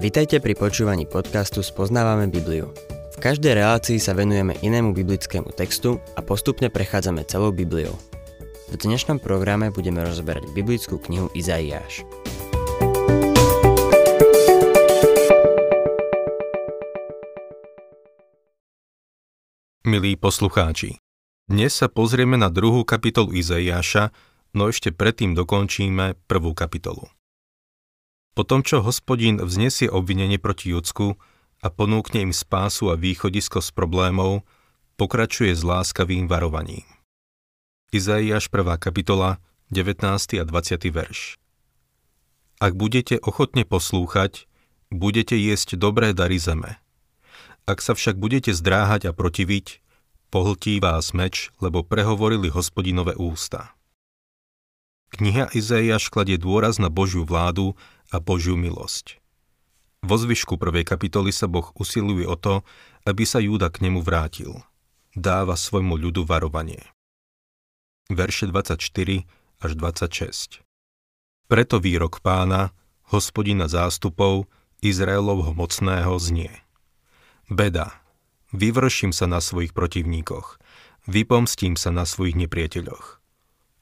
Vitajte pri počúvaní podcastu Spoznávame Bibliu. V každej relácii sa venujeme inému biblickému textu a postupne prechádzame celou Bibliou. V dnešnom programe budeme rozberať biblickú knihu Izaiáš. Milí poslucháči, dnes sa pozrieme na druhú kapitolu Izaiáša, no ešte predtým dokončíme prvú kapitolu. Po tom, čo hospodín vznesie obvinenie proti Judsku a ponúkne im spásu a východisko z problémov, pokračuje s láskavým varovaním. Izaiáš 1. kapitola, 19. a 20. verš. Ak budete ochotne poslúchať, budete jesť dobré dary zeme. Ak sa však budete zdráhať a protiviť, pohltí vás meč, lebo prehovorili hospodinové ústa. Kniha Izaiáš kladie dôraz na Božiu vládu a Božiu milosť. Vo zvyšku prvej kapitoly sa Boh usiluje o to, aby sa Júda k nemu vrátil. Dáva svojmu ľudu varovanie. Verše 24 až 26 Preto výrok pána, hospodina zástupov, Izraelovho mocného znie. Beda, vyvrším sa na svojich protivníkoch, vypomstím sa na svojich nepriateľoch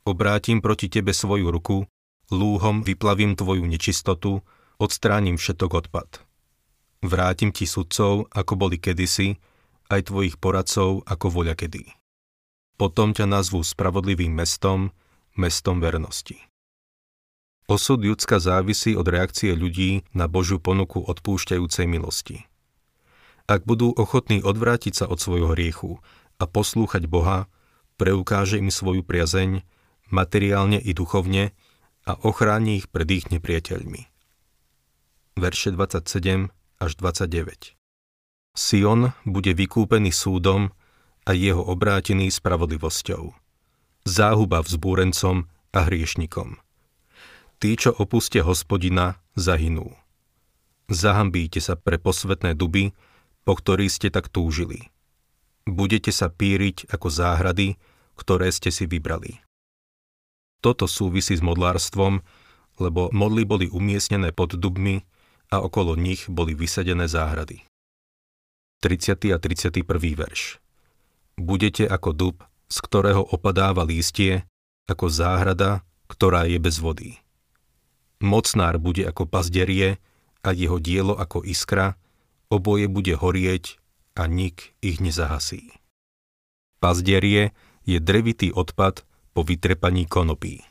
obrátim proti tebe svoju ruku, lúhom vyplavím tvoju nečistotu, odstránim všetok odpad. Vrátim ti sudcov, ako boli kedysi, aj tvojich poradcov, ako voľa kedy. Potom ťa nazvú spravodlivým mestom, mestom vernosti. Osud ľudská závisí od reakcie ľudí na Božiu ponuku odpúšťajúcej milosti. Ak budú ochotní odvrátiť sa od svojho hriechu a poslúchať Boha, preukáže im svoju priazeň materiálne i duchovne a ochráni ich pred ich nepriateľmi. Verše 27 až 29 Sion bude vykúpený súdom a jeho obrátený spravodlivosťou. Záhuba vzbúrencom a hriešnikom. Tí, čo opustia hospodina, zahynú. Zahambíte sa pre posvetné duby, po ktorých ste tak túžili. Budete sa píriť ako záhrady, ktoré ste si vybrali. Toto súvisí s modlárstvom, lebo modly boli umiestnené pod dubmi a okolo nich boli vysadené záhrady. 30. a 31. verš Budete ako dub, z ktorého opadáva lístie, ako záhrada, ktorá je bez vody. Mocnár bude ako pazderie a jeho dielo ako iskra, oboje bude horieť a nik ich nezahasí. Pazderie je drevitý odpad, po vytrepaní konopí.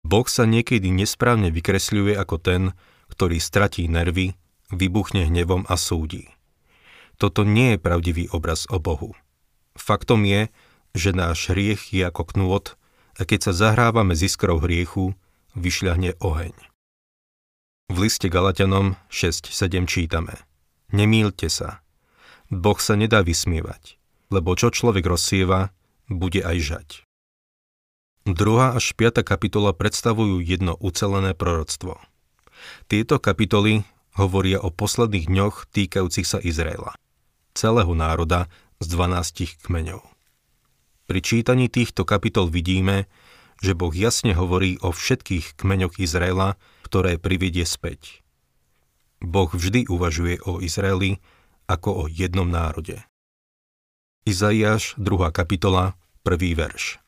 Boh sa niekedy nesprávne vykresľuje ako ten, ktorý stratí nervy, vybuchne hnevom a súdi. Toto nie je pravdivý obraz o Bohu. Faktom je, že náš hriech je ako knôt a keď sa zahrávame z iskrou hriechu, vyšľahne oheň. V liste Galatianom 6.7 čítame Nemýlte sa. Boh sa nedá vysmievať, lebo čo človek rozsieva, bude aj žať. Druhá až 5. kapitola predstavujú jedno ucelené proroctvo. Tieto kapitoly hovoria o posledných dňoch týkajúcich sa Izraela, celého národa z 12 kmeňov. Pri čítaní týchto kapitol vidíme, že Boh jasne hovorí o všetkých kmeňoch Izraela, ktoré privedie späť. Boh vždy uvažuje o Izraeli ako o jednom národe. Izaiáš, 2. kapitola, 1. verš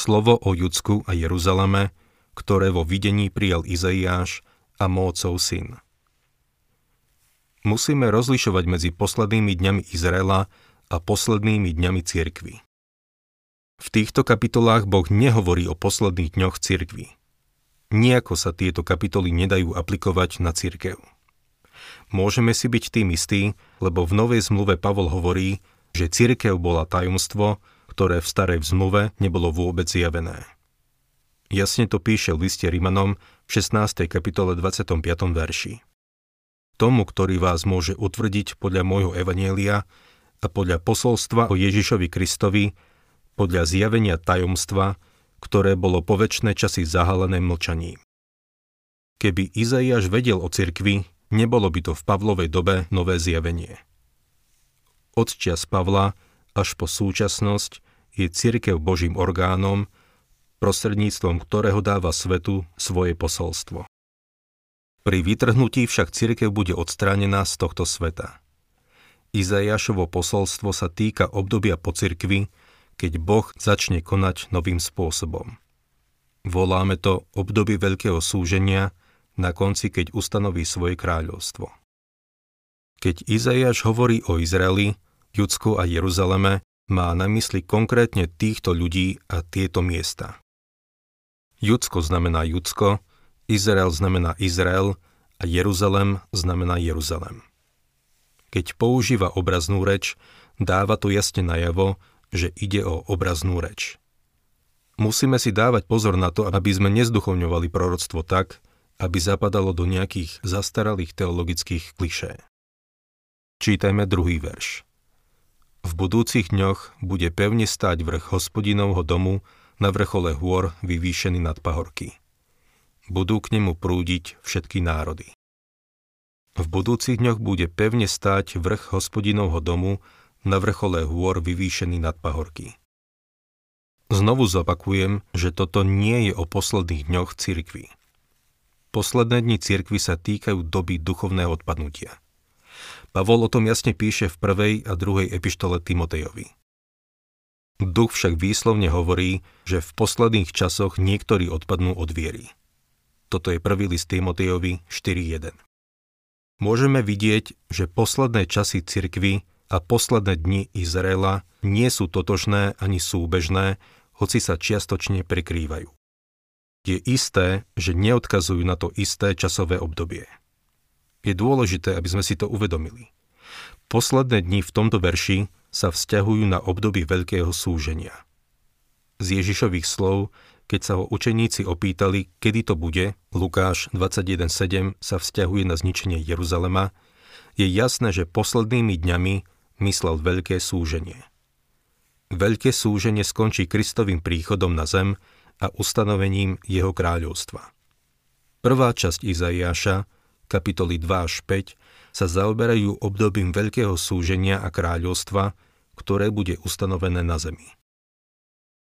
slovo o Judsku a Jeruzaleme, ktoré vo videní prijal Izaiáš a Mócov syn. Musíme rozlišovať medzi poslednými dňami Izraela a poslednými dňami cirkvy. V týchto kapitolách Boh nehovorí o posledných dňoch cirkvy. Nijako sa tieto kapitoly nedajú aplikovať na cirkev. Môžeme si byť tým istí, lebo v Novej zmluve Pavol hovorí, že cirkev bola tajomstvo, ktoré v starej zmluve nebolo vôbec zjavené. Jasne to píše v liste Rimanom v 16. kapitole 25. verši. Tomu, ktorý vás môže utvrdiť podľa môjho evanielia a podľa posolstva o Ježišovi Kristovi, podľa zjavenia tajomstva, ktoré bolo po väčšie časy zahalené mlčaním. Keby Izaiáš vedel o cirkvi, nebolo by to v Pavlovej dobe nové zjavenie. Od čias Pavla až po súčasnosť je cirkev Božím orgánom, prostredníctvom ktorého dáva svetu svoje posolstvo. Pri vytrhnutí však cirkev bude odstránená z tohto sveta. Izajašovo posolstvo sa týka obdobia po cirkvi, keď Boh začne konať novým spôsobom. Voláme to obdobie veľkého súženia na konci, keď ustanoví svoje kráľovstvo. Keď Izajaš hovorí o Izraeli, Judsku a Jeruzaleme, má na mysli konkrétne týchto ľudí a tieto miesta. Judsko znamená Judsko, Izrael znamená Izrael a Jeruzalem znamená Jeruzalem. Keď používa obraznú reč, dáva to jasne najavo, že ide o obraznú reč. Musíme si dávať pozor na to, aby sme nezduchovňovali proroctvo tak, aby zapadalo do nejakých zastaralých teologických klišé. Čítajme druhý verš. V budúcich dňoch bude pevne stáť vrch hospodinovho domu na vrchole hôr vyvýšený nad pahorky budú k nemu prúdiť všetky národy. V budúcich dňoch bude pevne stáť vrch hospodinovho domu na vrchole hôr vyvýšený nad pahorky. Znovu zopakujem, že toto nie je o posledných dňoch cirkvi. Posledné dni cirkvi sa týkajú doby duchovného odpadnutia. Pavol o tom jasne píše v prvej a druhej epištole Timotejovi. Duch však výslovne hovorí, že v posledných časoch niektorí odpadnú od viery. Toto je prvý list Timotejovi 4.1. Môžeme vidieť, že posledné časy cirkvy a posledné dni Izraela nie sú totožné ani súbežné, hoci sa čiastočne prekrývajú. Je isté, že neodkazujú na to isté časové obdobie. Je dôležité, aby sme si to uvedomili. Posledné dni v tomto verši sa vzťahujú na obdobie veľkého súženia. Z Ježišových slov keď sa ho učeníci opýtali, kedy to bude, Lukáš 21.7 sa vzťahuje na zničenie Jeruzalema, je jasné, že poslednými dňami myslel veľké súženie. Veľké súženie skončí Kristovým príchodom na zem a ustanovením jeho kráľovstva. Prvá časť Izaiáša, kapitoly 2 až 5, sa zaoberajú obdobím veľkého súženia a kráľovstva, ktoré bude ustanovené na zemi.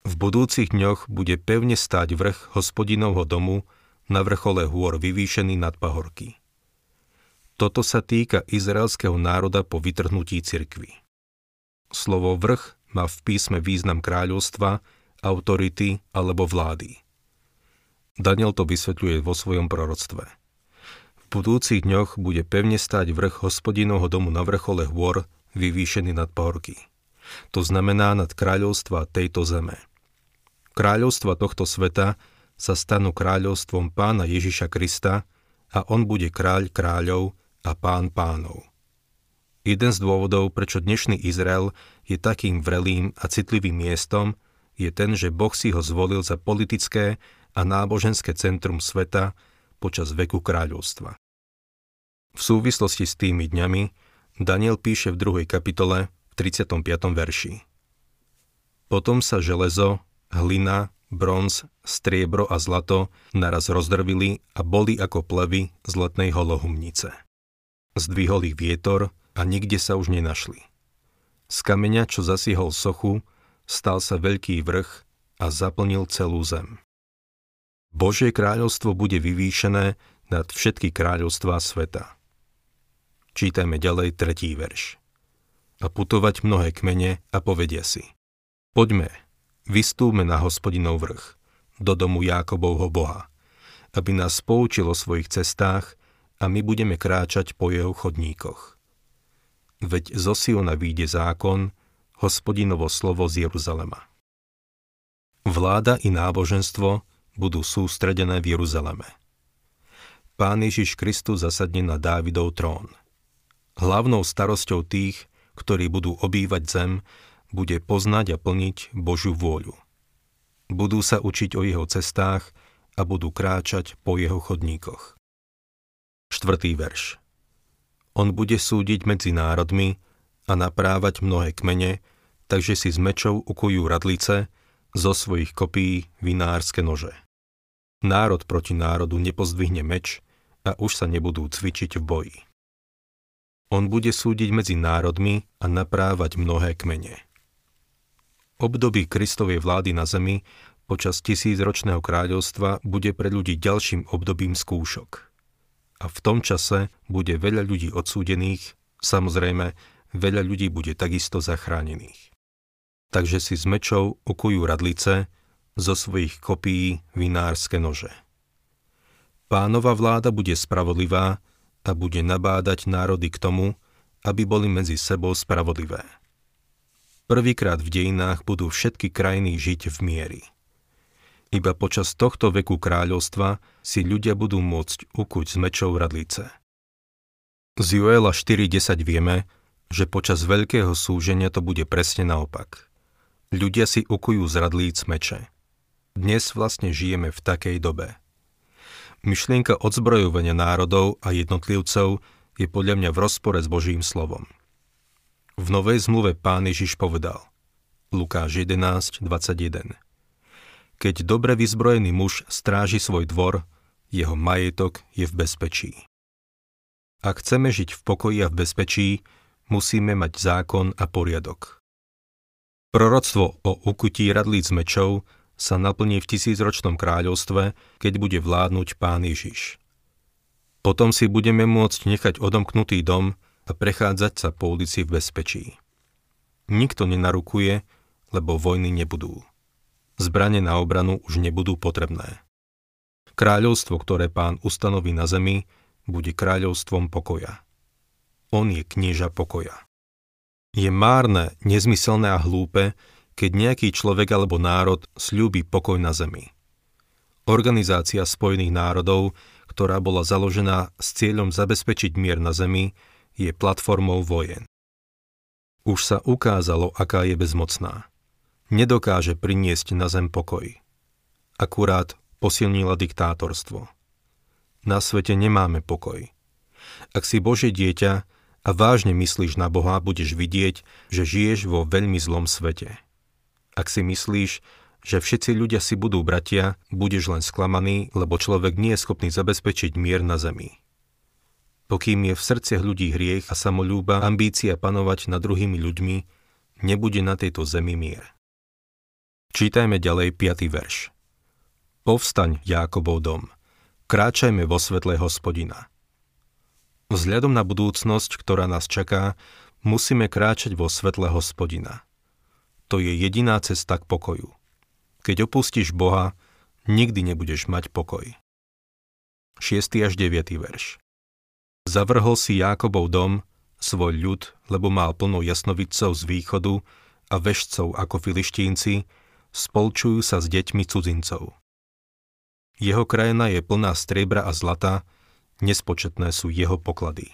V budúcich dňoch bude pevne stáť vrch hospodinovho domu na vrchole hôr vyvýšený nad pahorky. Toto sa týka izraelského národa po vytrhnutí cirkvy. Slovo vrch má v písme význam kráľovstva, autority alebo vlády. Daniel to vysvetľuje vo svojom proroctve. V budúcich dňoch bude pevne stáť vrch hospodinovho domu na vrchole hôr vyvýšený nad pahorky. To znamená nad kráľovstva tejto zeme kráľovstva tohto sveta sa stanú kráľovstvom pána Ježiša Krista a on bude kráľ kráľov a pán pánov. Jeden z dôvodov, prečo dnešný Izrael je takým vrelým a citlivým miestom, je ten, že Boh si ho zvolil za politické a náboženské centrum sveta počas veku kráľovstva. V súvislosti s tými dňami Daniel píše v druhej kapitole v 35. verši. Potom sa železo, hlina, bronz, striebro a zlato naraz rozdrvili a boli ako plevy z letnej holohumnice. Zdvihol ich vietor a nikde sa už nenašli. Z kameňa, čo zasiehol sochu, stal sa veľký vrch a zaplnil celú zem. Božie kráľovstvo bude vyvýšené nad všetky kráľovstvá sveta. Čítajme ďalej tretí verš. A putovať mnohé kmene a povedia si. Poďme, Vystúme na hospodinov vrch, do domu Jákobovho Boha, aby nás poučil o svojich cestách a my budeme kráčať po jeho chodníkoch. Veď zo Siona výjde zákon, hospodinovo slovo z Jeruzalema. Vláda i náboženstvo budú sústredené v Jeruzaleme. Pán Ježiš Kristus zasadne na Dávidov trón. Hlavnou starosťou tých, ktorí budú obývať zem, bude poznať a plniť Božiu vôľu. Budú sa učiť o jeho cestách a budú kráčať po jeho chodníkoch. Štvrtý verš. On bude súdiť medzi národmi a naprávať mnohé kmene, takže si s mečou ukujú radlice, zo svojich kopí vinárske nože. Národ proti národu nepozdvihne meč a už sa nebudú cvičiť v boji. On bude súdiť medzi národmi a naprávať mnohé kmene. Období Kristovej vlády na zemi počas tisícročného kráľovstva bude pre ľudí ďalším obdobím skúšok. a v tom čase bude veľa ľudí odsúdených, samozrejme, veľa ľudí bude takisto zachránených. Takže si s mečou ukujú radlice, zo svojich kopií vinárske nože. Pánova vláda bude spravodlivá a bude nabádať národy k tomu, aby boli medzi sebou spravodlivé. Prvýkrát v dejinách budú všetky krajiny žiť v miery. Iba počas tohto veku kráľovstva si ľudia budú môcť ukuť s mečou radlice. Z Joela 4.10 vieme, že počas veľkého súženia to bude presne naopak. Ľudia si ukujú z radlíc meče. Dnes vlastne žijeme v takej dobe. Myšlienka odzbrojovania národov a jednotlivcov je podľa mňa v rozpore s Božím slovom. V Novej zmluve pán Ježiš povedal Lukáš 11.21 keď dobre vyzbrojený muž stráži svoj dvor, jeho majetok je v bezpečí. Ak chceme žiť v pokoji a v bezpečí, musíme mať zákon a poriadok. Proroctvo o ukutí radlíc mečov sa naplní v tisícročnom kráľovstve, keď bude vládnuť Pán Ježiš. Potom si budeme môcť nechať odomknutý dom a prechádzať sa po ulici v bezpečí. Nikto nenarukuje, lebo vojny nebudú zbranie na obranu už nebudú potrebné. Kráľovstvo, ktoré pán ustanoví na zemi, bude kráľovstvom pokoja. On je knieža pokoja. Je márne, nezmyselné a hlúpe, keď nejaký človek alebo národ sľúbi pokoj na zemi. Organizácia Spojených národov, ktorá bola založená s cieľom zabezpečiť mier na zemi, je platformou vojen. Už sa ukázalo, aká je bezmocná nedokáže priniesť na zem pokoj. Akurát posilnila diktátorstvo. Na svete nemáme pokoj. Ak si Bože dieťa a vážne myslíš na Boha, budeš vidieť, že žiješ vo veľmi zlom svete. Ak si myslíš, že všetci ľudia si budú bratia, budeš len sklamaný, lebo človek nie je schopný zabezpečiť mier na zemi. Pokým je v srdciach ľudí hriech a samolúba, ambícia panovať nad druhými ľuďmi, nebude na tejto zemi mier. Čítajme ďalej 5. verš. Povstaň, Jákobov dom, kráčajme vo svetle hospodina. Vzhľadom na budúcnosť, ktorá nás čaká, musíme kráčať vo svetle hospodina. To je jediná cesta k pokoju. Keď opustíš Boha, nikdy nebudeš mať pokoj. 6. až 9. verš. Zavrhol si Jákobov dom, svoj ľud, lebo mal plno jasnovicov z východu a vešcov ako filištínci, spolčujú sa s deťmi cudzincov. Jeho krajina je plná striebra a zlata, nespočetné sú jeho poklady.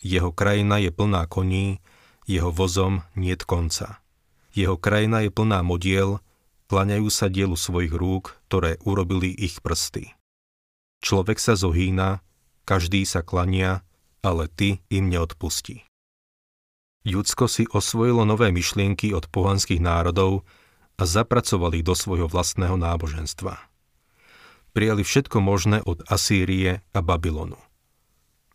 Jeho krajina je plná koní, jeho vozom niet konca. Jeho krajina je plná modiel, klaňajú sa dielu svojich rúk, ktoré urobili ich prsty. Človek sa zohýna, každý sa klania, ale ty im neodpustí. Judsko si osvojilo nové myšlienky od pohanských národov, a zapracovali do svojho vlastného náboženstva. Prijali všetko možné od Asýrie a Babylonu.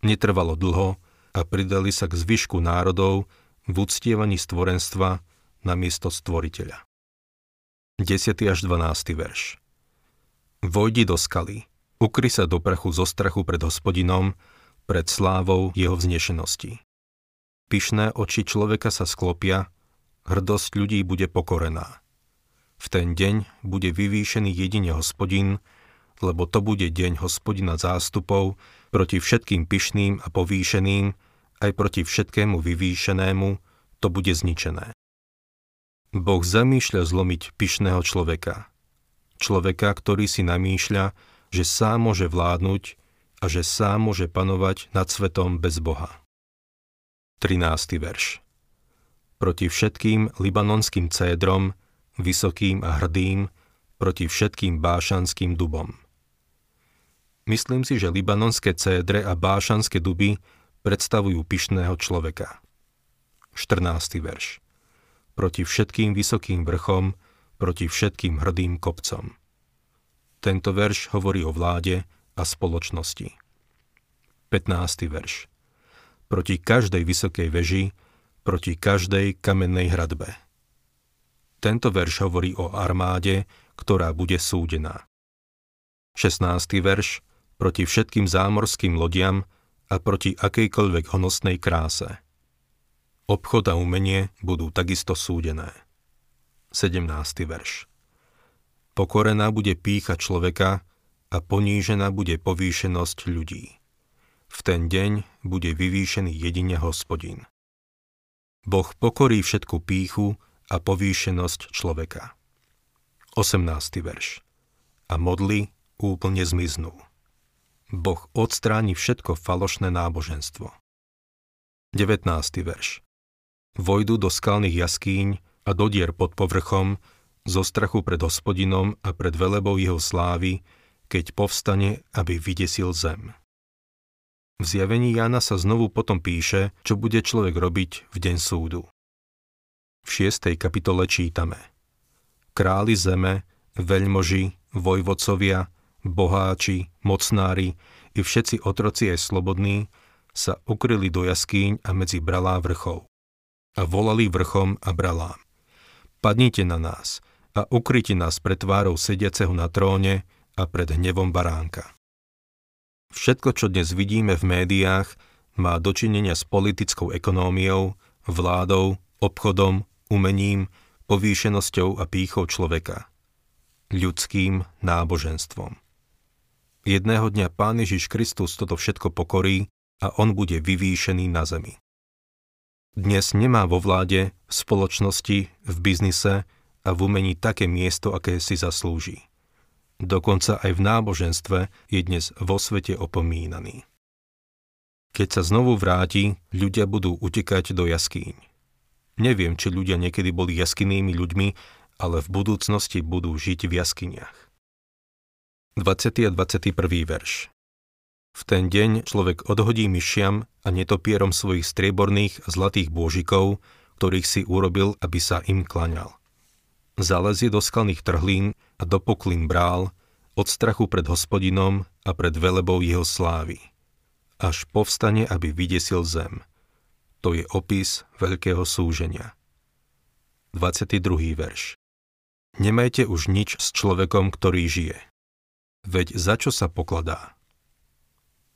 Netrvalo dlho a pridali sa k zvyšku národov v uctievaní stvorenstva na miesto stvoriteľa. 10. až 12. verš Vojdi do skaly, ukry sa do prachu zo strachu pred hospodinom, pred slávou jeho vznešenosti. Pyšné oči človeka sa sklopia, hrdosť ľudí bude pokorená. V ten deň bude vyvýšený jedine hospodin, lebo to bude deň hospodina zástupov proti všetkým pyšným a povýšeným, aj proti všetkému vyvýšenému, to bude zničené. Boh zamýšľa zlomiť pyšného človeka. Človeka, ktorý si namýšľa, že sám môže vládnuť a že sám môže panovať nad svetom bez Boha. 13. verš Proti všetkým libanonským cédrom vysokým a hrdým proti všetkým bášanským dubom. Myslím si, že libanonské cédre a bášanské duby predstavujú pyšného človeka. 14. verš. Proti všetkým vysokým vrchom, proti všetkým hrdým kopcom. Tento verš hovorí o vláde a spoločnosti. 15. verš. Proti každej vysokej veži, proti každej kamennej hradbe. Tento verš hovorí o armáde, ktorá bude súdená. 16. verš proti všetkým zámorským lodiam a proti akejkoľvek honosnej kráse. Obchod a umenie budú takisto súdené. 17. verš Pokorená bude pícha človeka a ponížená bude povýšenosť ľudí. V ten deň bude vyvýšený jedine hospodin. Boh pokorí všetku píchu a povýšenosť človeka. 18. verš A modly úplne zmiznú. Boh odstráni všetko falošné náboženstvo. 19. verš vojdu do skalných jaskýň a do dier pod povrchom, zo strachu pred hospodinom a pred velebou jeho slávy, keď povstane, aby vydesil zem. V zjavení Jána sa znovu potom píše, čo bude človek robiť v deň súdu. V 6. kapitole čítame Králi zeme, veľmoži, vojvodcovia, boháči, mocnári i všetci otroci aj slobodní sa ukryli do jaskýň a medzi bralá vrchov a volali vrchom a bralám. Padnite na nás a ukryte nás pred tvárou sediaceho na tróne a pred hnevom baránka. Všetko, čo dnes vidíme v médiách, má dočinenia s politickou ekonómiou, vládou, obchodom, umením, povýšenosťou a pýchou človeka. Ľudským náboženstvom. Jedného dňa Pán Ježiš Kristus toto všetko pokorí a on bude vyvýšený na zemi dnes nemá vo vláde, v spoločnosti, v biznise a v umení také miesto, aké si zaslúži. Dokonca aj v náboženstve je dnes vo svete opomínaný. Keď sa znovu vráti, ľudia budú utekať do jaskýň. Neviem, či ľudia niekedy boli jaskynými ľuďmi, ale v budúcnosti budú žiť v jaskyniach. 20. a 21. verš v ten deň človek odhodí myšiam a netopierom svojich strieborných a zlatých bôžikov, ktorých si urobil, aby sa im klaňal. Zalezie do skalných trhlín a do poklín brál, od strachu pred hospodinom a pred velebou jeho slávy. Až povstane, aby vydesil zem. To je opis veľkého súženia. 22. verš Nemajte už nič s človekom, ktorý žije. Veď za čo sa pokladá?